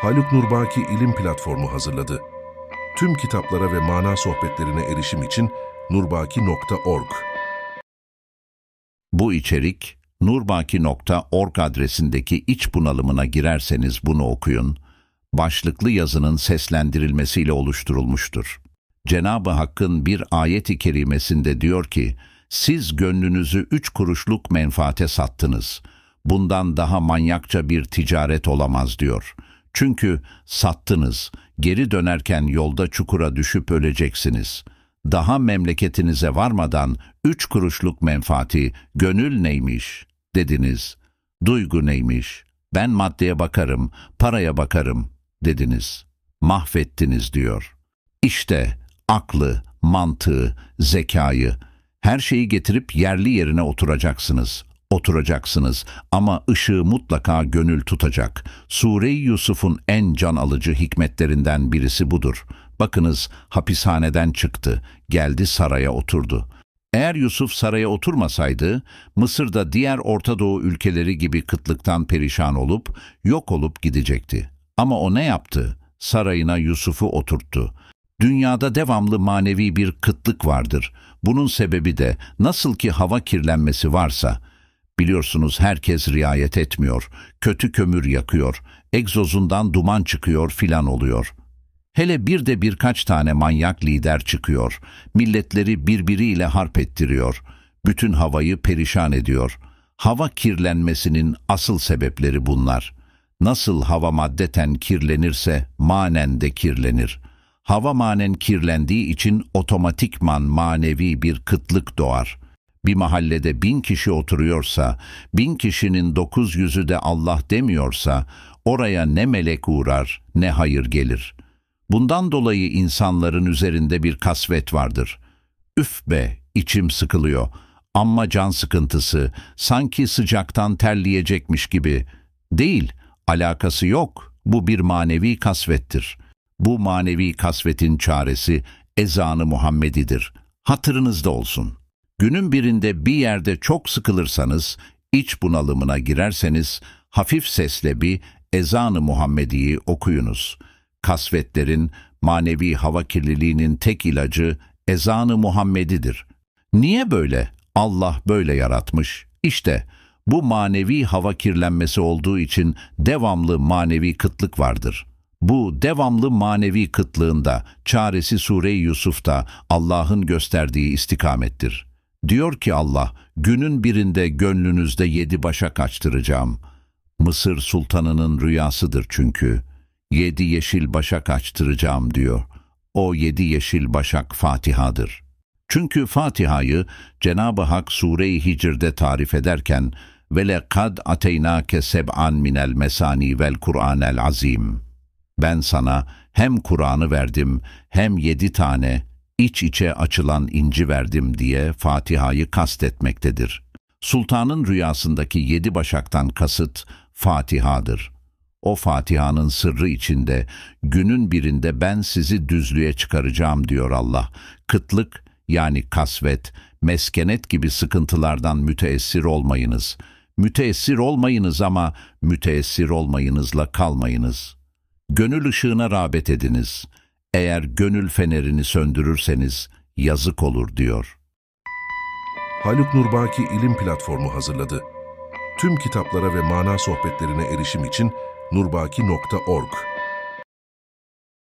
Haluk Nurbaki İlim Platformu hazırladı. Tüm kitaplara ve mana sohbetlerine erişim için nurbaki.org. Bu içerik nurbaki.org adresindeki iç bunalımına girerseniz bunu okuyun, başlıklı yazının seslendirilmesiyle oluşturulmuştur. Cenab-ı Hakk'ın bir ayet-i kerimesinde diyor ki, siz gönlünüzü üç kuruşluk menfaate sattınız. Bundan daha manyakça bir ticaret olamaz diyor. Çünkü sattınız, geri dönerken yolda çukura düşüp öleceksiniz. Daha memleketinize varmadan üç kuruşluk menfaati, gönül neymiş dediniz. Duygu neymiş, ben maddeye bakarım, paraya bakarım dediniz. Mahvettiniz diyor. İşte aklı, mantığı, zekayı, her şeyi getirip yerli yerine oturacaksınız. Oturacaksınız ama ışığı mutlaka gönül tutacak. Sure-i Yusuf'un en can alıcı hikmetlerinden birisi budur. Bakınız hapishaneden çıktı, geldi saraya oturdu. Eğer Yusuf saraya oturmasaydı, Mısır'da diğer Orta Doğu ülkeleri gibi kıtlıktan perişan olup, yok olup gidecekti. Ama o ne yaptı? Sarayına Yusuf'u oturttu. Dünyada devamlı manevi bir kıtlık vardır. Bunun sebebi de nasıl ki hava kirlenmesi varsa, biliyorsunuz herkes riayet etmiyor, kötü kömür yakıyor, egzozundan duman çıkıyor filan oluyor. Hele bir de birkaç tane manyak lider çıkıyor, milletleri birbiriyle harp ettiriyor, bütün havayı perişan ediyor. Hava kirlenmesinin asıl sebepleri bunlar. Nasıl hava maddeten kirlenirse manen de kirlenir.'' hava manen kirlendiği için otomatikman manevi bir kıtlık doğar. Bir mahallede bin kişi oturuyorsa, bin kişinin dokuz yüzü de Allah demiyorsa, oraya ne melek uğrar ne hayır gelir. Bundan dolayı insanların üzerinde bir kasvet vardır. Üf be, içim sıkılıyor. Amma can sıkıntısı, sanki sıcaktan terleyecekmiş gibi. Değil, alakası yok. Bu bir manevi kasvettir.'' Bu manevi kasvetin çaresi ezanı Muhammedidir. Hatırınızda olsun. Günün birinde bir yerde çok sıkılırsanız, iç bunalımına girerseniz, hafif sesle bir ezanı Muhammedi'yi okuyunuz. Kasvetlerin, manevi hava kirliliğinin tek ilacı ezanı Muhammedidir. Niye böyle? Allah böyle yaratmış. İşte bu manevi hava kirlenmesi olduğu için devamlı manevi kıtlık vardır.'' Bu devamlı manevi kıtlığında, çaresi Sure-i Yusuf'ta Allah'ın gösterdiği istikamettir. Diyor ki Allah, günün birinde gönlünüzde yedi başa kaçtıracağım. Mısır sultanının rüyasıdır çünkü. Yedi yeşil başak açtıracağım diyor. O yedi yeşil başak Fatiha'dır. Çünkü Fatiha'yı Cenab-ı Hak Sure-i Hicr'de tarif ederken vele kad ateynake seb'an minel mesani vel Kur'anel azim. Ben sana hem Kur'an'ı verdim hem yedi tane iç içe açılan inci verdim diye Fatiha'yı kastetmektedir. Sultanın rüyasındaki yedi başaktan kasıt Fatiha'dır. O Fatiha'nın sırrı içinde günün birinde ben sizi düzlüğe çıkaracağım diyor Allah. Kıtlık yani kasvet, meskenet gibi sıkıntılardan müteessir olmayınız. Müteessir olmayınız ama müteessir olmayınızla kalmayınız.'' Gönül ışığına rağbet ediniz. Eğer gönül fenerini söndürürseniz yazık olur diyor. Haluk Nurbaki İlim Platformu hazırladı. Tüm kitaplara ve mana sohbetlerine erişim için nurbaki.org